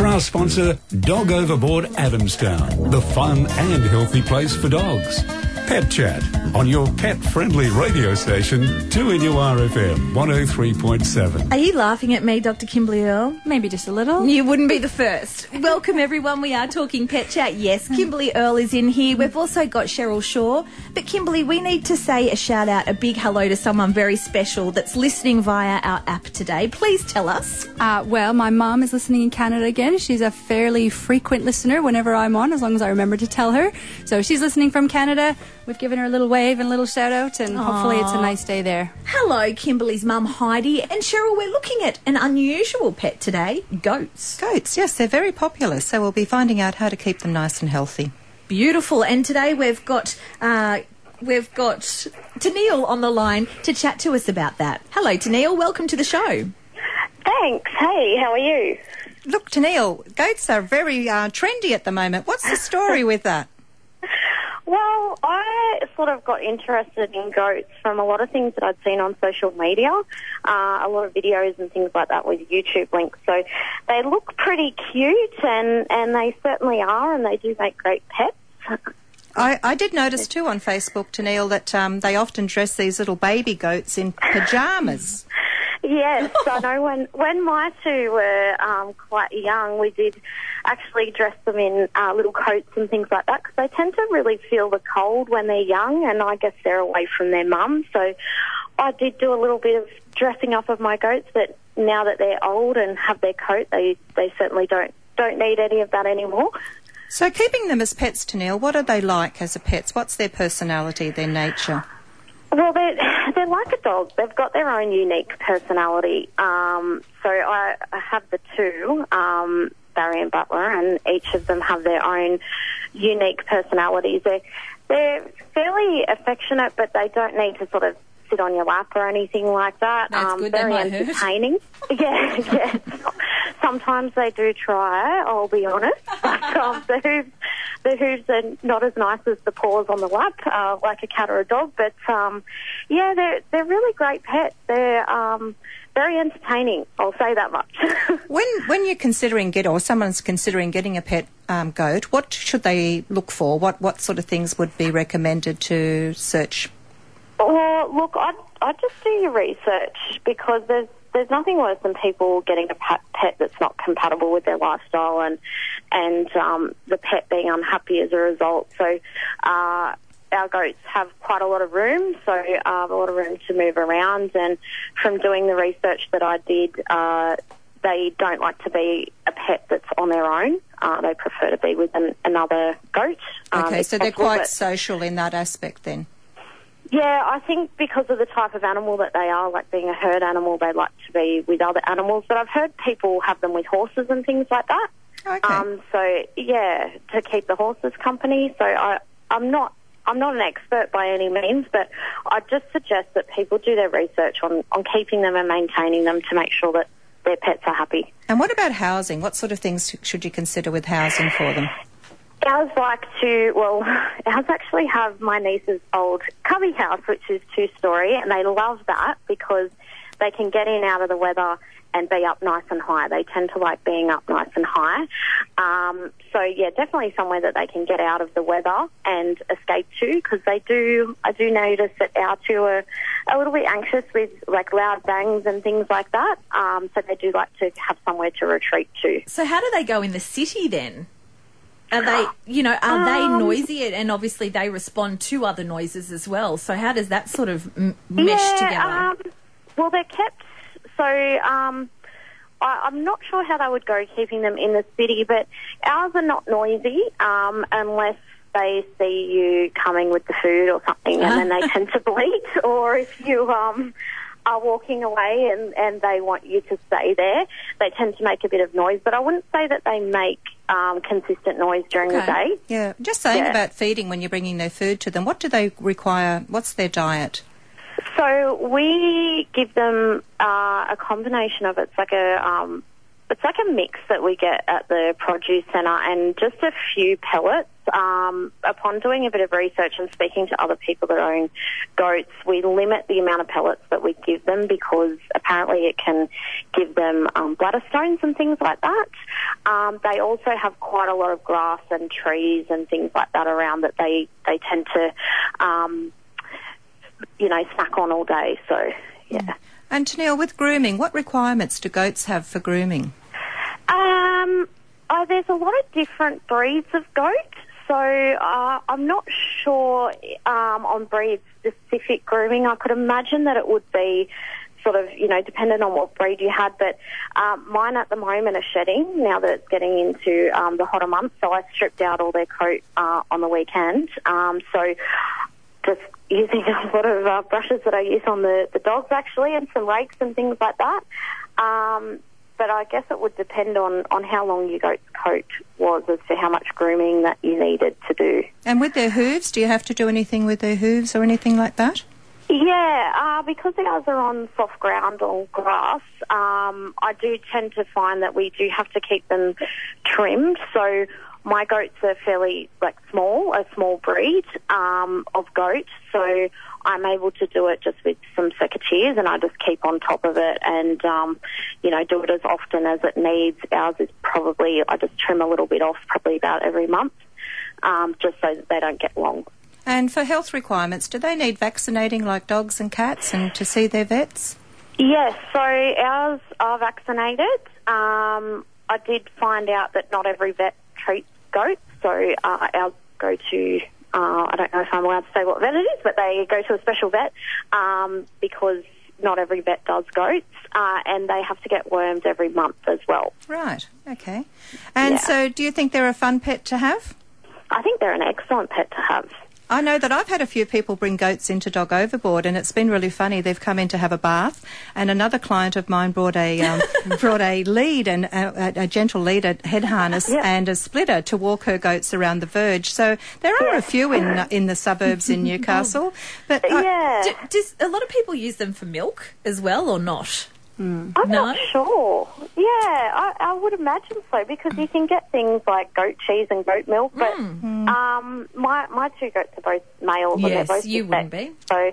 for our sponsor, Dog Overboard Adamstown, the fun and healthy place for dogs. Pet Chat on your pet friendly radio station, 2NURFM 103.7. Are you laughing at me, Dr. Kimberly Earl? Maybe just a little. You wouldn't be the first. Welcome, everyone. We are talking Pet Chat. Yes, Kimberly Earl is in here. We've also got Cheryl Shaw. But, Kimberly, we need to say a shout out, a big hello to someone very special that's listening via our app today. Please tell us. Uh, well, my mum is listening in Canada again. She's a fairly frequent listener whenever I'm on, as long as I remember to tell her. So she's listening from Canada. We've given her a little wave and a little shout out, and hopefully it's a nice day there. Hello, Kimberly's mum, Heidi. And, Cheryl, we're looking at an unusual pet today goats. Goats, yes, they're very popular, so we'll be finding out how to keep them nice and healthy. Beautiful. And today we've got. Uh, We've got Tennille on the line to chat to us about that. Hello, Tennille. Welcome to the show. Thanks. Hey, how are you? Look, Tennille, goats are very uh, trendy at the moment. What's the story with that? Well, I sort of got interested in goats from a lot of things that I'd seen on social media, uh, a lot of videos and things like that with YouTube links. So they look pretty cute, and, and they certainly are, and they do make great pets. I, I did notice too on Facebook, Tennille, that um, they often dress these little baby goats in pyjamas. Yes, I know. When when my two were um, quite young, we did actually dress them in uh, little coats and things like that because they tend to really feel the cold when they're young, and I guess they're away from their mum. So I did do a little bit of dressing up of my goats, but now that they're old and have their coat, they they certainly don't don't need any of that anymore. So, keeping them as pets, Tennille, what are they like as a pets? What's their personality, their nature? Well, they're, they're like a dog. They've got their own unique personality. Um, so I, I have the two, um, Barry and Butler, and each of them have their own unique personalities. They're, they're fairly affectionate, but they don't need to sort of sit on your lap or anything like that. That's um, good. Very hurt. entertaining. yeah, yeah. Sometimes they do try. I'll be honest. But um, the hooves, the hooves are not as nice as the paws on the lap, uh, like a cat or a dog. But um, yeah, they're they're really great pets. They're um, very entertaining. I'll say that much. When when you're considering get or someone's considering getting a pet um, goat, what should they look for? What what sort of things would be recommended to search? Well, look, I'd, I'd just do your research because there's there's nothing worse than people getting a pet, that's not compatible with their lifestyle and and um, the pet being unhappy as a result. So uh, our goats have quite a lot of room, so um, a lot of room to move around. And from doing the research that I did, uh, they don't like to be a pet that's on their own. Uh, they prefer to be with an, another goat. um, Okay, so they're quite social in that aspect then. Yeah, I think because of the type of animal that they are, like being a herd animal, they like to be with other animals. But I've heard people have them with horses and things like that. Okay. Um, so yeah, to keep the horses company. So I, I'm not, I'm not an expert by any means, but I just suggest that people do their research on on keeping them and maintaining them to make sure that their pets are happy. and what about housing? What sort of things should you consider with housing for them? Ours like to, well, ours actually have my niece's old cubby house, which is two story, and they love that because they can get in out of the weather and be up nice and high. They tend to like being up nice and high. Um, so yeah, definitely somewhere that they can get out of the weather and escape to because they do, I do notice that our two are a little bit anxious with like loud bangs and things like that. Um, so they do like to have somewhere to retreat to. So, how do they go in the city then? Are they, you know, are they Um, noisy? And obviously, they respond to other noises as well. So, how does that sort of m- mesh yeah, together? Um, well, they're kept. So um, I, I'm not sure how they would go keeping them in the city, but ours are not noisy um, unless they see you coming with the food or something, and then they tend to bleat. Or if you um, are walking away and, and they want you to stay there, they tend to make a bit of noise. But I wouldn't say that they make um, consistent noise during the day. Yeah, just saying Yeah. about feeding when you're bringing their food to them. What do they require? What's their diet? So we give them uh, a combination of it's like a um, it's like a mix that we get at the produce centre and just a few pellets um, upon doing a bit of research and speaking to other people that own goats, we limit the amount of pellets that we give them because apparently it can give them um, bladder stones and things like that. Um, they also have quite a lot of grass and trees and things like that around that they, they tend to, um, you know, snack on all day. So, yeah. And Tennille, with grooming, what requirements do goats have for grooming? Um, oh, there's a lot of different breeds of goat. So uh, I'm not sure um, on breed specific grooming. I could imagine that it would be sort of, you know, dependent on what breed you had. But um, mine at the moment are shedding now that it's getting into um, the hotter months. So I stripped out all their coat uh, on the weekend. Um, so just using a lot of uh, brushes that I use on the, the dogs actually and some rakes and things like that. Um, but I guess it would depend on, on how long your goat's coat was as to how much grooming that you needed to do. And with their hooves, do you have to do anything with their hooves or anything like that? Yeah, uh, because ours are on soft ground or grass, um, I do tend to find that we do have to keep them trimmed. So my goats are fairly like small, a small breed um, of goat. So I'm able to do it just with some secateurs, and I just keep on top of it, and um, you know do it as often as it needs. Ours is probably I just trim a little bit off, probably about every month, um, just so that they don't get long. And for health requirements, do they need vaccinating like dogs and cats, and to see their vets? Yes, so ours are vaccinated. Um, I did find out that not every vet treats goats, so uh, ours go to uh, I don't know if I'm allowed to say what vet it is, but they go to a special vet um, because not every vet does goats, uh, and they have to get worms every month as well. Right. Okay. And Yeah. so, do you think they're a fun pet to have? I think they're an excellent pet to have. I know that I've had a few people bring goats into Dog Overboard, and it's been really funny. They've come in to have a bath, and another client of mine brought a um, brought a lead and a, a, gentle lead, a head harness, Yeah. and a splitter to walk her goats around the verge. So there are a few in in the suburbs in Newcastle, but I- yeah, Do, does a lot of people use them for milk as well, or not? Mm. I'm no? not sure. Yeah, I, I would imagine so because you can get things like goat cheese and goat milk, but mm. Mm. um, my my two goats are both males and they're Yes, both you wouldn't sex. be. So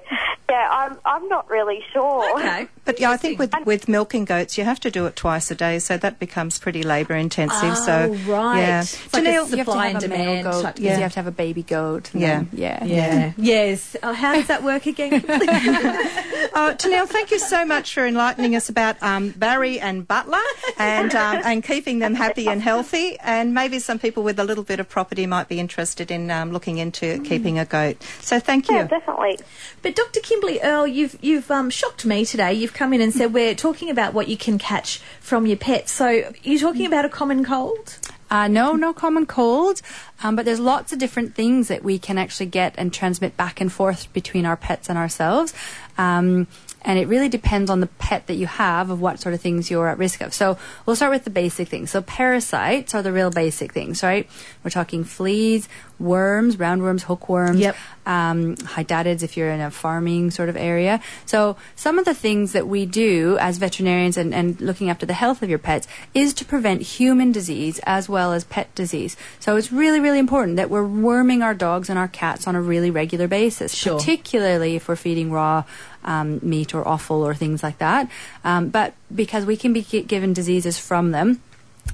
yeah, I'm I'm not really sure. Okay. But yeah, I think with, with milking goats, you have to do it twice a day, so that becomes pretty labour intensive. so Oh, right. yeah, It's like a Janelle, You have to Supply have and a male demand goat type because you have to have a baby goat. Yeah. then- yeah, Yeah. Yes. Oh, how does that work again? Uh, Tennille, thank you so much for enlightening us about um, Barry and Butler and um, and keeping them happy and healthy. And maybe some people with a little bit of property might be interested in um, looking into keeping a goat. So thank you. Yeah, definitely. But Dr. Kimberly Earl, you've you've um, shocked me today. You've come in and said we're talking about what you can catch from your pets. So you're talking about a common cold? Uh, no, no common cold, um, but there's lots of different things that we can actually get and transmit back and forth between our pets and ourselves. Um, and it really depends on the pet that you have of what sort of things you're at risk of. So we'll start with the basic things. So parasites are the real basic things, right? We're talking fleas, worms, roundworms, hookworms, Yep. Um, hydatids if you're in a farming sort of area. So some of the things that we do as veterinarians and, and looking after the health of your pets is to prevent human disease as well as pet disease. So it's really, really important that we're worming our dogs and our cats on a really regular basis, Sure. particularly if we're feeding raw um, meat or offal or things like that. Um, but because we can be gi- given diseases from them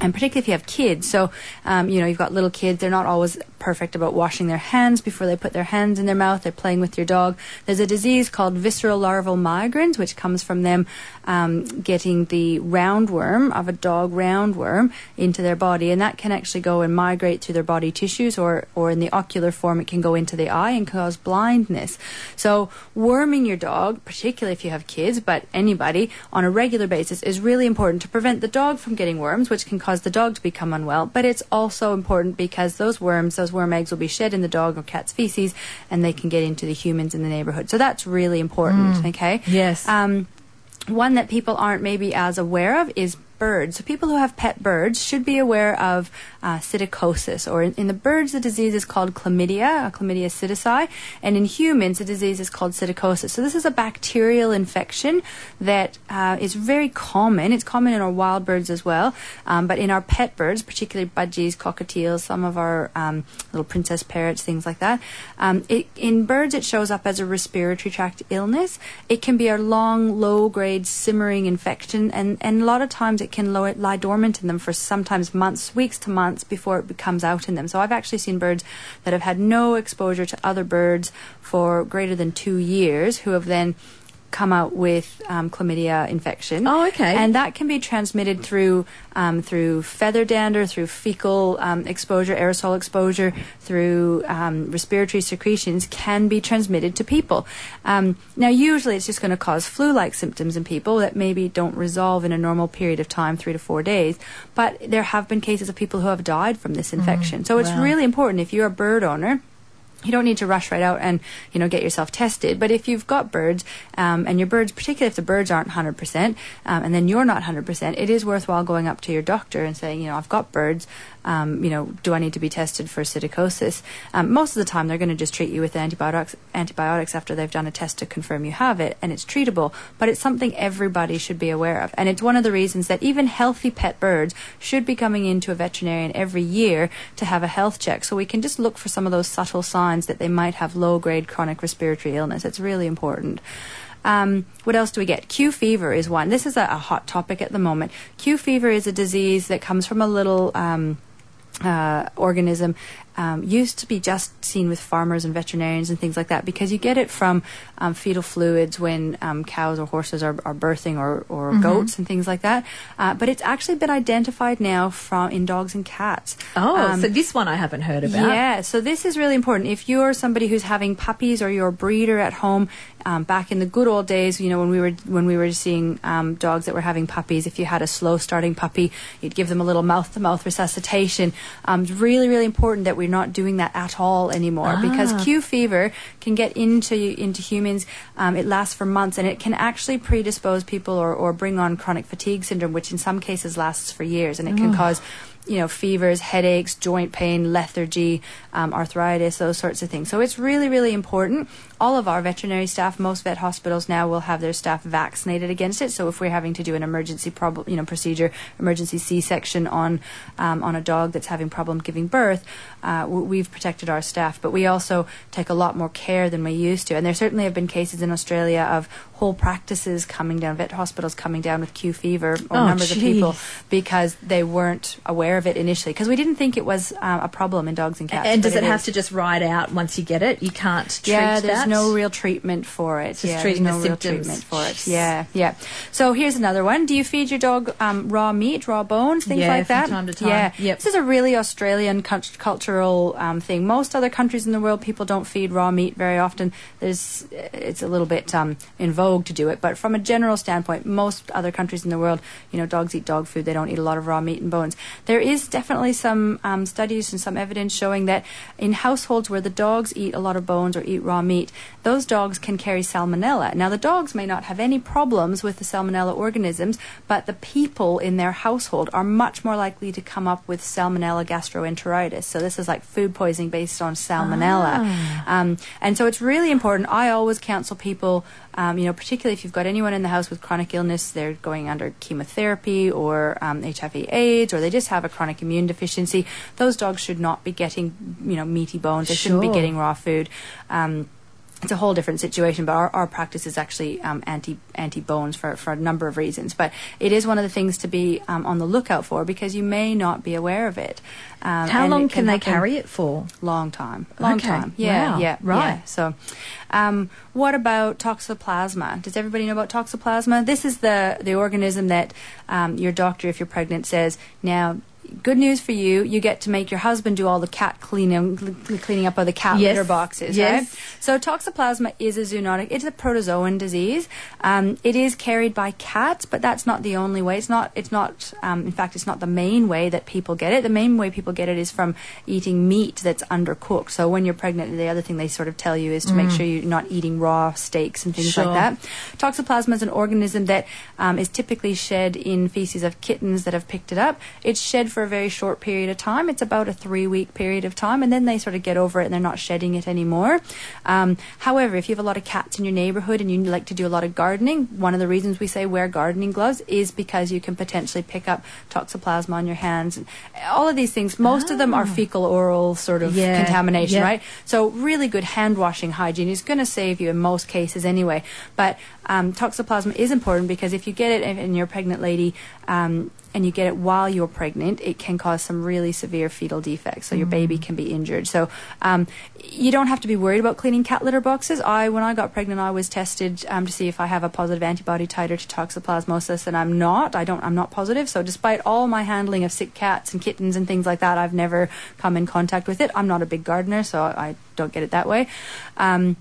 and particularly if you have kids. So, um, you know, you've got little kids, they're not always perfect about washing their hands before they put their hands in their mouth. They're playing with your dog. There's a disease called visceral larval migrans, which comes from them um, getting the roundworm of a dog roundworm into their body, and that can actually go and migrate through their body tissues, or or in the ocular form, it can go into the eye and cause blindness. So, worming your dog, particularly if you have kids, but anybody on a regular basis, is really important to prevent the dog from getting worms, which can cause the dog to become unwell. But it's also important because those worms, those worm eggs, will be shed in the dog or cat's feces, and they can get into the humans in the neighborhood. So that's really important. Okay. Yes. Um, one that people aren't maybe as aware of is birds. So people who have pet birds should be aware of uh, psittacosis, or in, in, the birds, the disease is called chlamydia, chlamydia psittaci, and in humans, the disease is called psittacosis. So this is a bacterial infection that uh, is very common. It's common in our wild birds as well, um, but in our pet birds, particularly budgies, cockatiels, some of our um, little princess parrots, things like that. Um, it, in birds, it shows up as a respiratory tract illness. It can be a long, low-grade simmering infection, and, and a lot of times it can lie dormant in them for sometimes months, weeks to months before it comes out in them. So I've actually seen birds that have had no exposure to other birds for greater than two years who have then come out with um, chlamydia infection. Oh, okay. And that can be transmitted through um, through feather dander, through fecal um, exposure, aerosol exposure, through um, respiratory secretions, can be transmitted to people. Um, now, usually it's just going to cause flu-like symptoms in people that maybe don't resolve in a normal period of time, three to four days. But there have been cases of people who have died from this infection. Mm, so it's wow. really important if you're a bird owner you don't need to rush right out and you know get yourself tested. But if you've got birds um, and your birds particularly if the birds aren't 100% um, and then you're not 100% it is worthwhile going up to your doctor and saying you know i've got birds um, you know, do I need to be tested for psittacosis? Um, most of the time, they're going to just treat you with antibiotics, antibiotics after they've done a test to confirm you have it, and it's treatable. But it's something everybody should be aware of, and it's one of the reasons that even healthy pet birds should be coming into a veterinarian every year to have a health check, so we can just look for some of those subtle signs that they might have low-grade chronic respiratory illness. It's really important. Um, what else do we get? Q fever is one. This is a, a, hot topic at the moment. Q fever is a disease that comes from a little. Um, Uh, organism um, used to be just seen with farmers and veterinarians and things like that because you get it from um, fetal fluids when um, cows or horses are, are birthing or, or mm-hmm. goats and things like that. Uh, but it's actually been identified now from in dogs and cats. Oh, um, so this one I haven't heard about. Yeah, so this is really important. If you're somebody who's having puppies or you're a breeder at home, um, back in the good old days, you know, when we were when we were seeing um, dogs that were having puppies, if you had a slow starting puppy, you'd give them a little mouth to mouth resuscitation. it's really, really important that we we're not doing that at all anymore ah. because Q fever can get into into humans. Um, it lasts for months and it can actually predispose people or, or bring on chronic fatigue syndrome, which in some cases lasts for years, and it can cause you know, fevers, headaches, joint pain, lethargy, um, arthritis, those sorts of things. So it's really, really important. All of our veterinary staff, most vet hospitals now will have their staff vaccinated against it. So if we're having to do an emergency prob- you know, procedure, emergency C-section on um, on a dog that's having problem giving birth, uh, we've protected our staff. But we also take a lot more care than we used to. And there certainly have been cases in Australia of whole practices coming down, vet hospitals coming down with Q fever or oh, numbers geez. of people because they weren't aware of it initially because we didn't think it was um, a problem in dogs and cats. And does it, it have to just ride out once you get it? You can't treat yeah, there's no real treatment for it. Just yeah, treating no the symptoms. treatment for it. Yeah, yeah. So here's another one. Do you feed your dog um, raw meat, raw bones, things yeah, like that? From time to time. Yeah. Yep. This is a really Australian cultural um, thing. Most other countries in the world, people don't feed raw meat very often. There's, it's a little bit um, in vogue to do it, but from from a general standpoint, most other countries in the world, you know, dogs eat dog food. They don't eat a lot of raw meat and bones. There is definitely some um, studies and some evidence showing that in households where the dogs eat a lot of bones or eat raw meat, those dogs can carry salmonella. Now, the dogs may not have any problems with the salmonella organisms, but the people in their household are much more likely to come up with salmonella gastroenteritis. So this is like food poisoning based on salmonella. Ah. Um, and so it's really important. I always counsel people, um, you know, particularly if you've got anyone in the house with chronic illness, they're going under chemotherapy or um, HIV/AIDS, or they just have a chronic immune deficiency. Those dogs should not be getting, you know, meaty bones. They shouldn't be getting raw food. Um, it's a whole different situation, but our, our practice is actually um, anti anti bones for, for a number of reasons. But it is one of the things to be um, on the lookout for because you may not be aware of it. Um, How long can, can they carry it for? Long time. Long okay. time. Yeah. Wow. Yeah. Right. Yeah. So, um, what about toxoplasma? Does everybody know about toxoplasma? This is the the organism that um, your doctor, if you're pregnant, says now good news for you. You get to make your husband do all the cat cleaning, cleaning up of the cat Yes. litter boxes, Yes. right? So toxoplasma is a zoonotic. It's a protozoan disease. Um, it is carried by cats, but that's not the only way. It's not. It's not. Um, in fact, it's not the main way that people get it. The main way people get it is from eating meat that's undercooked. So when you're pregnant, the other thing they sort of tell you is to make sure you're not eating raw steaks and things Sure. like that. Toxoplasma is an organism that um, is typically shed in feces of kittens that have picked it up. It's shed for a very short period of time. It's about a three week period of time, and then they sort of get over it and they're not shedding it anymore. Um, however, if you have a lot of cats in your neighborhood and you like to do a lot of gardening, one of the reasons we say wear gardening gloves is because you can potentially pick up toxoplasma on your hands. All of these things, most of them are fecal oral sort of Yeah, contamination, yeah. right? So really good hand washing hygiene is going to save you in most cases anyway. But um, toxoplasma is important because if you get it and and you're a pregnant lady um, and you get it while you're pregnant, it can cause some really severe fetal defects. So your baby can be injured. So um, you don't have to be worried about cleaning cat litter boxes. I, when I got pregnant, I was tested um, to see if I have a positive antibody titer to toxoplasmosis, and I'm not. I don't. I'm not positive. So despite all my handling of sick cats and kittens and things like that, I've never come in contact with it. I'm not a big gardener, so I don't get it that way. Um,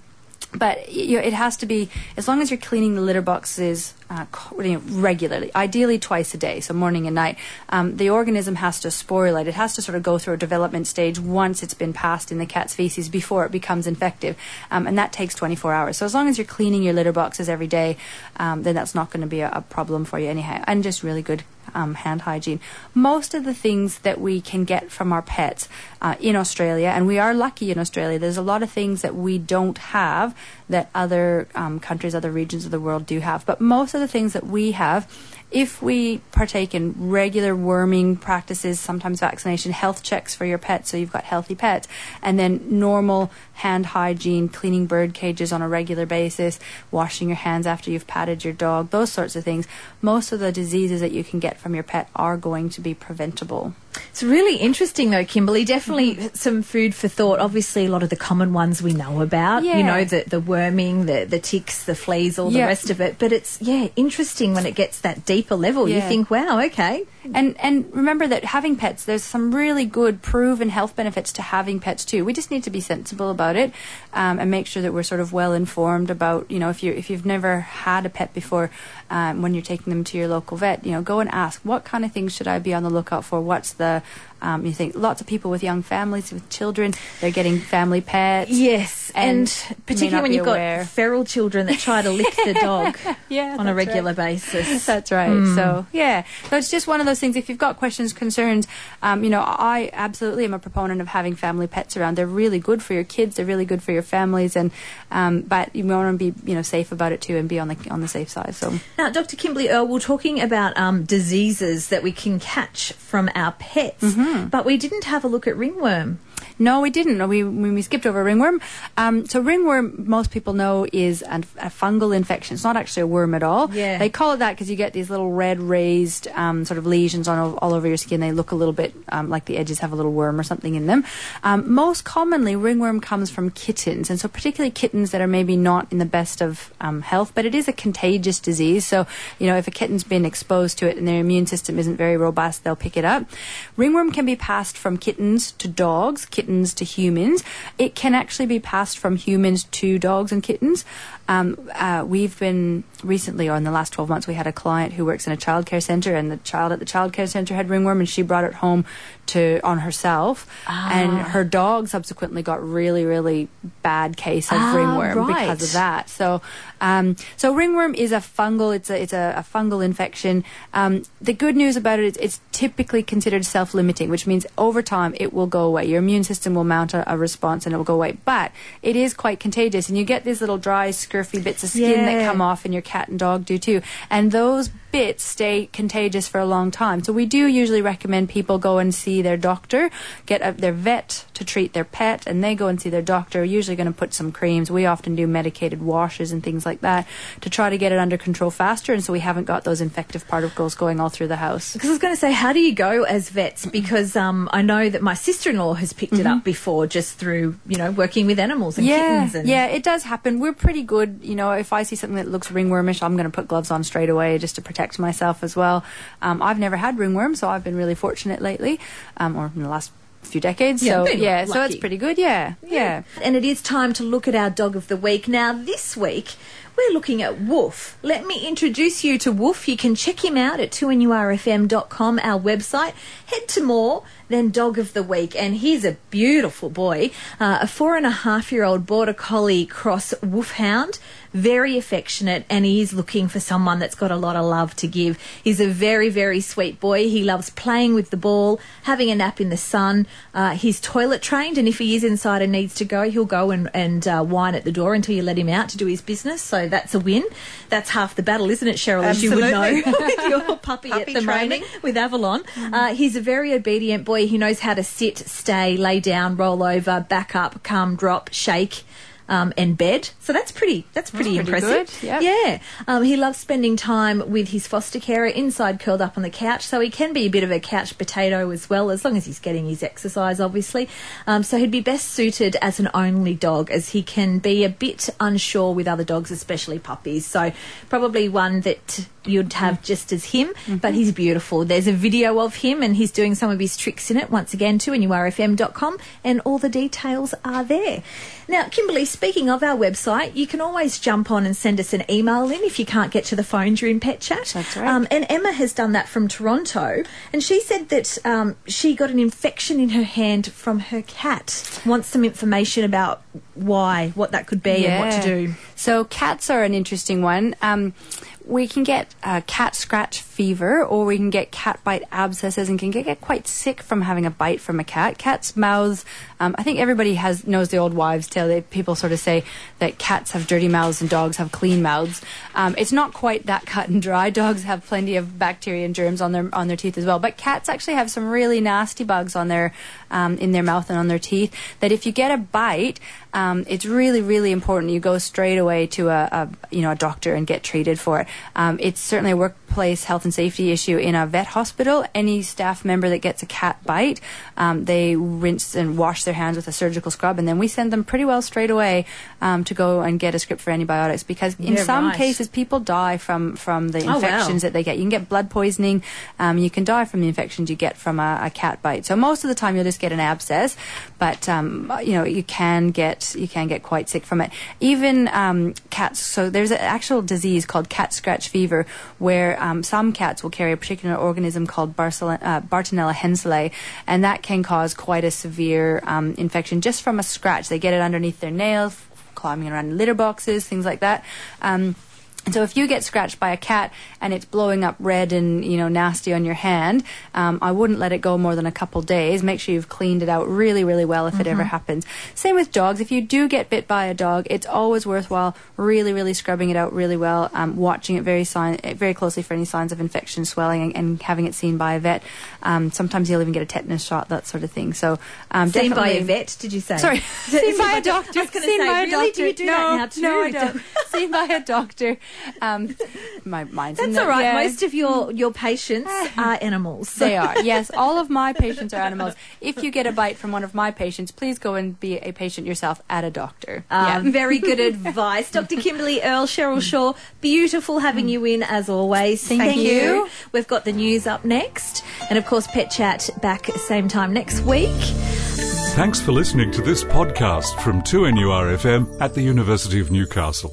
but you know, it has to be as long as you're cleaning the litter boxes uh, regularly, ideally twice a day, so morning and night. Um, the organism has to sporulate. It has to sort of go through a development stage once it's been passed in the cat's feces before it becomes infective, um, and that takes 24 hours. So as long as you're cleaning your litter boxes every day, um, then that's not going to be a, a problem for you anyhow, and just really good um, hand hygiene. Most of the things that we can get from our pets uh, in Australia, and we are lucky in Australia, there's a lot of things that we don't have that other um, countries, other regions of the world do have. But most of the things that we have, if we partake in regular worming practices, sometimes vaccination, health checks for your pets, so you've got healthy pets, and then normal hand hygiene, cleaning bird cages on a regular basis, washing your hands after you've patted your dog, those sorts of things, most of the diseases that you can get from your pet are going to be preventable. It's really interesting, though, Kimberly. Definitely some food for thought. Obviously, a lot of the common ones we know about. You know, the, the worming, the, the ticks, the fleas, all the rest of it. But it's, yeah, interesting when it gets that deeper level. You think, wow, okay. And and remember that having pets, there's some really good proven health benefits to having pets too. We just need to be sensible about it um, and make sure that we're sort of well informed about you know if you if you've never had a pet before, um, when you're taking them to your local vet, you know go and ask what kind of things should I be on the lookout for. What's the the um, you think lots of people with young families with children, they're getting family pets. Yes, And and, particularly when you've aware. got feral children that try to lick the dog Yeah, on a regular right. basis. That's right. So yeah, so it's just one of those things. If you've got questions, concerns, um, you know, I absolutely am a proponent of having family pets around. They're really good for your kids. They're really good for your families, and um, but you want to be you know safe about it too, and be on the on the safe side. So Now, Dr. Kimberly Earl, we're talking about um, diseases that we can catch from our pets, Mm-hmm. But we didn't have a look at ringworm. No, we didn't. We we, we skipped over ringworm. Um, so ringworm, most people know, is an, a fungal infection. It's not actually a worm at all. Yeah. They call it that because you get these little red raised um, sort of lesions on all, all over your skin. They look a little bit um, like the edges have a little worm or something in them. Um, most commonly, ringworm comes from kittens, and so particularly kittens that are maybe not in the best of um, health. But it is a contagious disease. So you know, if a kitten's been exposed to it and their immune system isn't very robust, they'll pick it up. Ringworm can be passed from kittens to dogs, kittens to humans. It can actually be passed from humans to dogs and kittens. Um, uh, we've been recently, or in the last 12 months, we had a client who works in a childcare centre, and the child at the childcare centre had ringworm, and she brought it home to on herself, and her dog subsequently got really, really bad case of Ah, ringworm right. because of that. So, um, so ringworm is a fungal. It's a it's a, a fungal infection. Um, the good news about it is it's typically considered self-limiting, which means over time it will go away. Your immune system will mount a, a response and it will go away. But it is quite contagious, and you get these little dry, scurfy bits of skin that come off, and your cat and dog do too. And those bits stay contagious for a long time. So we do usually recommend people go and see their doctor, get a, their vet to treat their pet, and they go and see their doctor. We're usually going to put some creams. We often do medicated washes and things like that to try to get it under control faster, and so we haven't got those infective particles going all through the house. Because I was going to say, how do you go as vets? Because um, I know that my sister-in-law has picked it up before, just through you know working with animals and Mm-hmm. yeah, kittens. And yeah, it does happen. We're pretty good. You know, if I see something that looks ringwormish, I'm going to put gloves on straight away just to protect protect myself as well. Um, I've never had ringworm, so I've been really fortunate lately, um, or in the last few decades. Yeah, so been yeah, so it's pretty good. Yeah, yeah. And it is time to look at our dog of the week. Now, this week, we're looking at Wolf. Let me introduce you to Wolf. You can check him out at 2nurfm.com, our website. Head to more than Dog of the Week. And he's a beautiful boy, uh, a four and a half year old border collie cross wolfhound. Very affectionate, and he's looking for someone that's got a lot of love to give. He's a very, very sweet boy. He loves playing with the ball, having a nap in the sun. Uh, he's toilet trained, and if he is inside and needs to go, he'll go and, and uh, whine at the door until you let him out to do his business. So that's a win. That's half the battle, isn't it, Cheryl? As you would know Absolutely. with your puppy, at the training. moment with Avalon. Uh, he's a very obedient boy. He knows how to sit, stay, lay down, roll over, back up, come, drop, shake. Um, and bed, so that's pretty. That's pretty pretty impressive. yep. Yeah, um, he loves spending time with his foster carer inside, curled up on the couch. So he can be a bit of a couch potato as well, as long as he's getting his exercise, obviously. Um, so he'd be best suited as an only dog, as he can be a bit unsure with other dogs, especially puppies. So probably one that you'd have just as him, but he's beautiful. There's a video of him and he's doing some of his tricks in it. Once again, 2nurfm.com, and all the details are there. Now, Kimberly, speaking of our website, you can always jump on and send us an email in if you can't get to the phone during Pet Chat. That's right. Um, and Emma has done that from Toronto, and she said that um, she got an infection in her hand from her cat. Wants some information about why, what that could be, and what to do. So cats are an interesting one. Um, we can get a cat scratch fever, or we can get cat bite abscesses, and can get, get quite sick from having a bite from a cat. Cats' mouths. Um, I think everybody has knows the old wives' tale. That people sort of say that cats have dirty mouths and dogs have clean mouths. Um, it's not quite that cut and dry. Dogs have plenty of bacteria and germs on their on their teeth as well, but cats actually have some really nasty bugs on their um, in their mouth and on their teeth. That if you get a bite, um, it's really really important you go straight away to a, a you know a doctor and get treated for it. Um, it's certainly a workplace health and safety issue in a vet hospital. Any staff member that gets a cat bite, um, they rinse and wash their hands with a surgical scrub, and then we send them pretty well straight away um, to go and get a script for antibiotics because in Yeah, some right. cases people die from from the Oh, wow. infections that they get. You can get blood poisoning. Um, you can die from the infections you get from a, a cat bite. So most of the time you'll just get an abscess, but um, you know you can get you can get quite sick from it. Even um, cats. So there's an actual disease called cat scratch fever, where um, some cats will carry a particular organism called Barcel- uh, Bartonella henselae, and that can cause quite a severe um, infection just from a scratch. They get it underneath their nails, climbing around litter boxes, things like that. And so if you get scratched by a cat and it's blowing up red and you know nasty on your hand, um, I wouldn't let it go more than a couple days. Make sure you've cleaned it out really, really well if it ever happens. Same with dogs. If you do get bit by a dog, it's always worthwhile really, really scrubbing it out really well, um, watching it very sign very closely for any signs of infection, swelling, and, and having it seen by a vet. Um, sometimes you'll even get a tetanus shot, that sort of thing. So um, Seen by a vet, did you say? Sorry, seen by a doctor. I was going to Seen say, by a doctor. Do you do no, that now too? No, I don't. seen by a doctor. Um, my mind's in That's the- all right. yeah. Most of your, your patients are animals. They are. Yes, all of my patients are animals. If you get a bite from one of my patients, please go and be a patient yourself at a doctor. Um, yeah. Very good advice. Dr. Kimberly Earl, Cheryl Shaw, beautiful having you in as always. Thank you. We've got the news up next. And of course, Pet Chat back same time next week. Thanks for listening to this podcast from 2NURFM at the University of Newcastle.